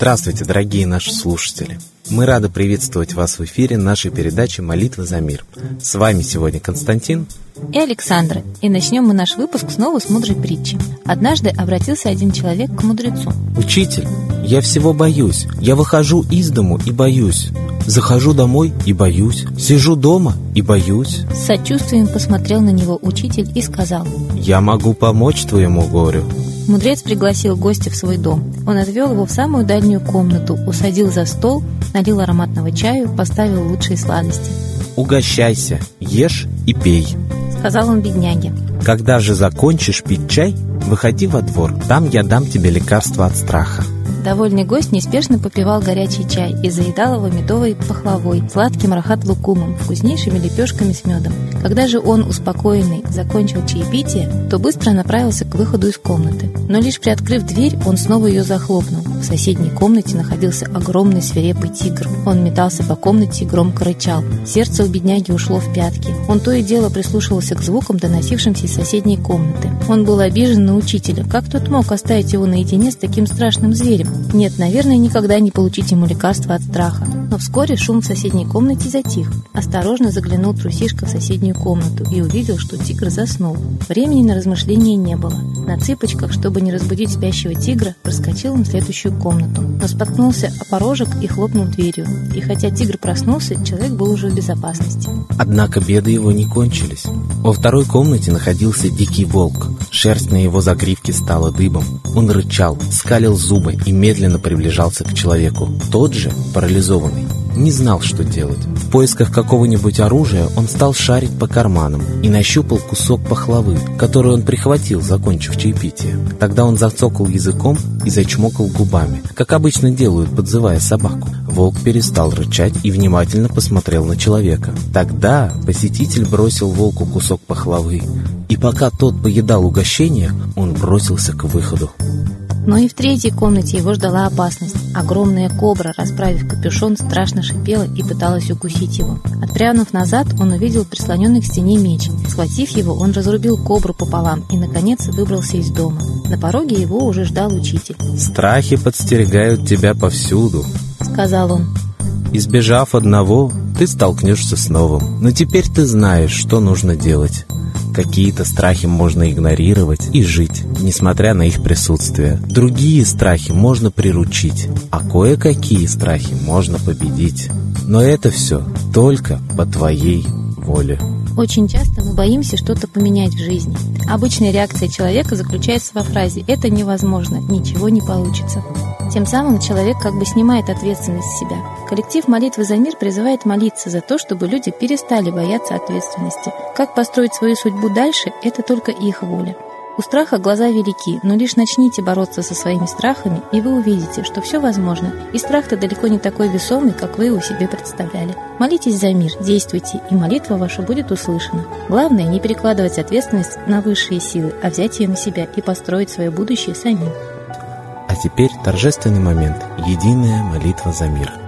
Здравствуйте, дорогие наши слушатели! Мы рады приветствовать вас в эфире нашей передачи «Молитва за мир». С вами сегодня Константин и Александра. И начнем мы наш выпуск снова с мудрой притчи. Однажды обратился один человек к мудрецу. «Учитель, я всего боюсь. Я выхожу из дому и боюсь. Захожу домой и боюсь. Сижу дома и боюсь». С сочувствием посмотрел на него учитель и сказал. «Я могу помочь твоему горю». Мудрец пригласил гостя в свой дом. Он отвел его в самую дальнюю комнату, усадил за стол, налил ароматного чаю, поставил лучшие сладости. «Угощайся, ешь и пей», — сказал он бедняге. «Когда же закончишь пить чай, выходи во двор, там я дам тебе лекарство от страха». Довольный гость неспешно попивал горячий чай и заедал его медовой пахлавой, сладким рахат-лукумом, вкуснейшими лепешками с медом. Когда же он, успокоенный, закончил чаепитие, то быстро направился к выходу из комнаты. Но лишь приоткрыв дверь, он снова ее захлопнул. В соседней комнате находился огромный свирепый тигр. Он метался по комнате и громко рычал. Сердце у бедняги ушло в пятки. Он то и дело прислушивался к звукам, доносившимся из соседней комнаты. Он был обижен на учителя. Как тот мог оставить его наедине с таким страшным зверем? Нет, наверное, никогда не получить ему лекарства от страха. Но вскоре шум в соседней комнате затих. Осторожно заглянул трусишка в соседнюю комнату и увидел, что тигр заснул. Времени на размышления не было. На цыпочках, чтобы не разбудить спящего тигра, проскочил он в следующую комнату. Но споткнулся о порожек и хлопнул дверью. И хотя тигр проснулся, человек был уже в безопасности. Однако беды его не кончились. Во второй комнате находился дикий волк. Шерсть на его загривке стала дыбом. Он рычал, скалил зубы и медленно приближался к человеку. Тот же, парализованный, не знал, что делать. В поисках какого-нибудь оружия он стал шарить по карманам и нащупал кусок пахлавы, который он прихватил, закончив чаепитие. Тогда он зацокал языком и зачмокал губами, как обычно делают, подзывая собаку. Волк перестал рычать и внимательно посмотрел на человека. Тогда посетитель бросил волку кусок пахлавы, и пока тот поедал угощение, он бросился к выходу. Но и в третьей комнате его ждала опасность. Огромная кобра, расправив капюшон, страшно шипела и пыталась укусить его. Отпрянув назад, он увидел прислоненный к стене меч. Схватив его, он разрубил кобру пополам и, наконец, выбрался из дома. На пороге его уже ждал учитель. «Страхи подстерегают тебя повсюду», — сказал он. «Избежав одного, ты столкнешься с новым. Но теперь ты знаешь, что нужно делать». Какие-то страхи можно игнорировать и жить, несмотря на их присутствие. Другие страхи можно приручить, а кое-какие страхи можно победить. Но это все только по твоей воле. Очень часто мы боимся что-то поменять в жизни. Обычная реакция человека заключается во фразе «это невозможно, ничего не получится». Тем самым человек как бы снимает ответственность с себя. Коллектив молитвы за мир призывает молиться за то, чтобы люди перестали бояться ответственности. Как построить свою судьбу дальше – это только их воля. У страха глаза велики, но лишь начните бороться со своими страхами, и вы увидите, что все возможно. И страх-то далеко не такой весомый, как вы его себе представляли. Молитесь за мир, действуйте, и молитва ваша будет услышана. Главное не перекладывать ответственность на высшие силы, а взять ее на себя и построить свое будущее самим. А теперь торжественный момент – единая молитва за мир –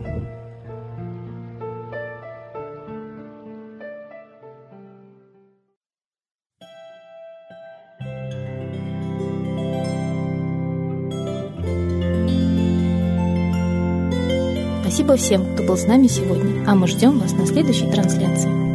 Спасибо всем, кто был с нами сегодня, а мы ждем вас на следующей трансляции.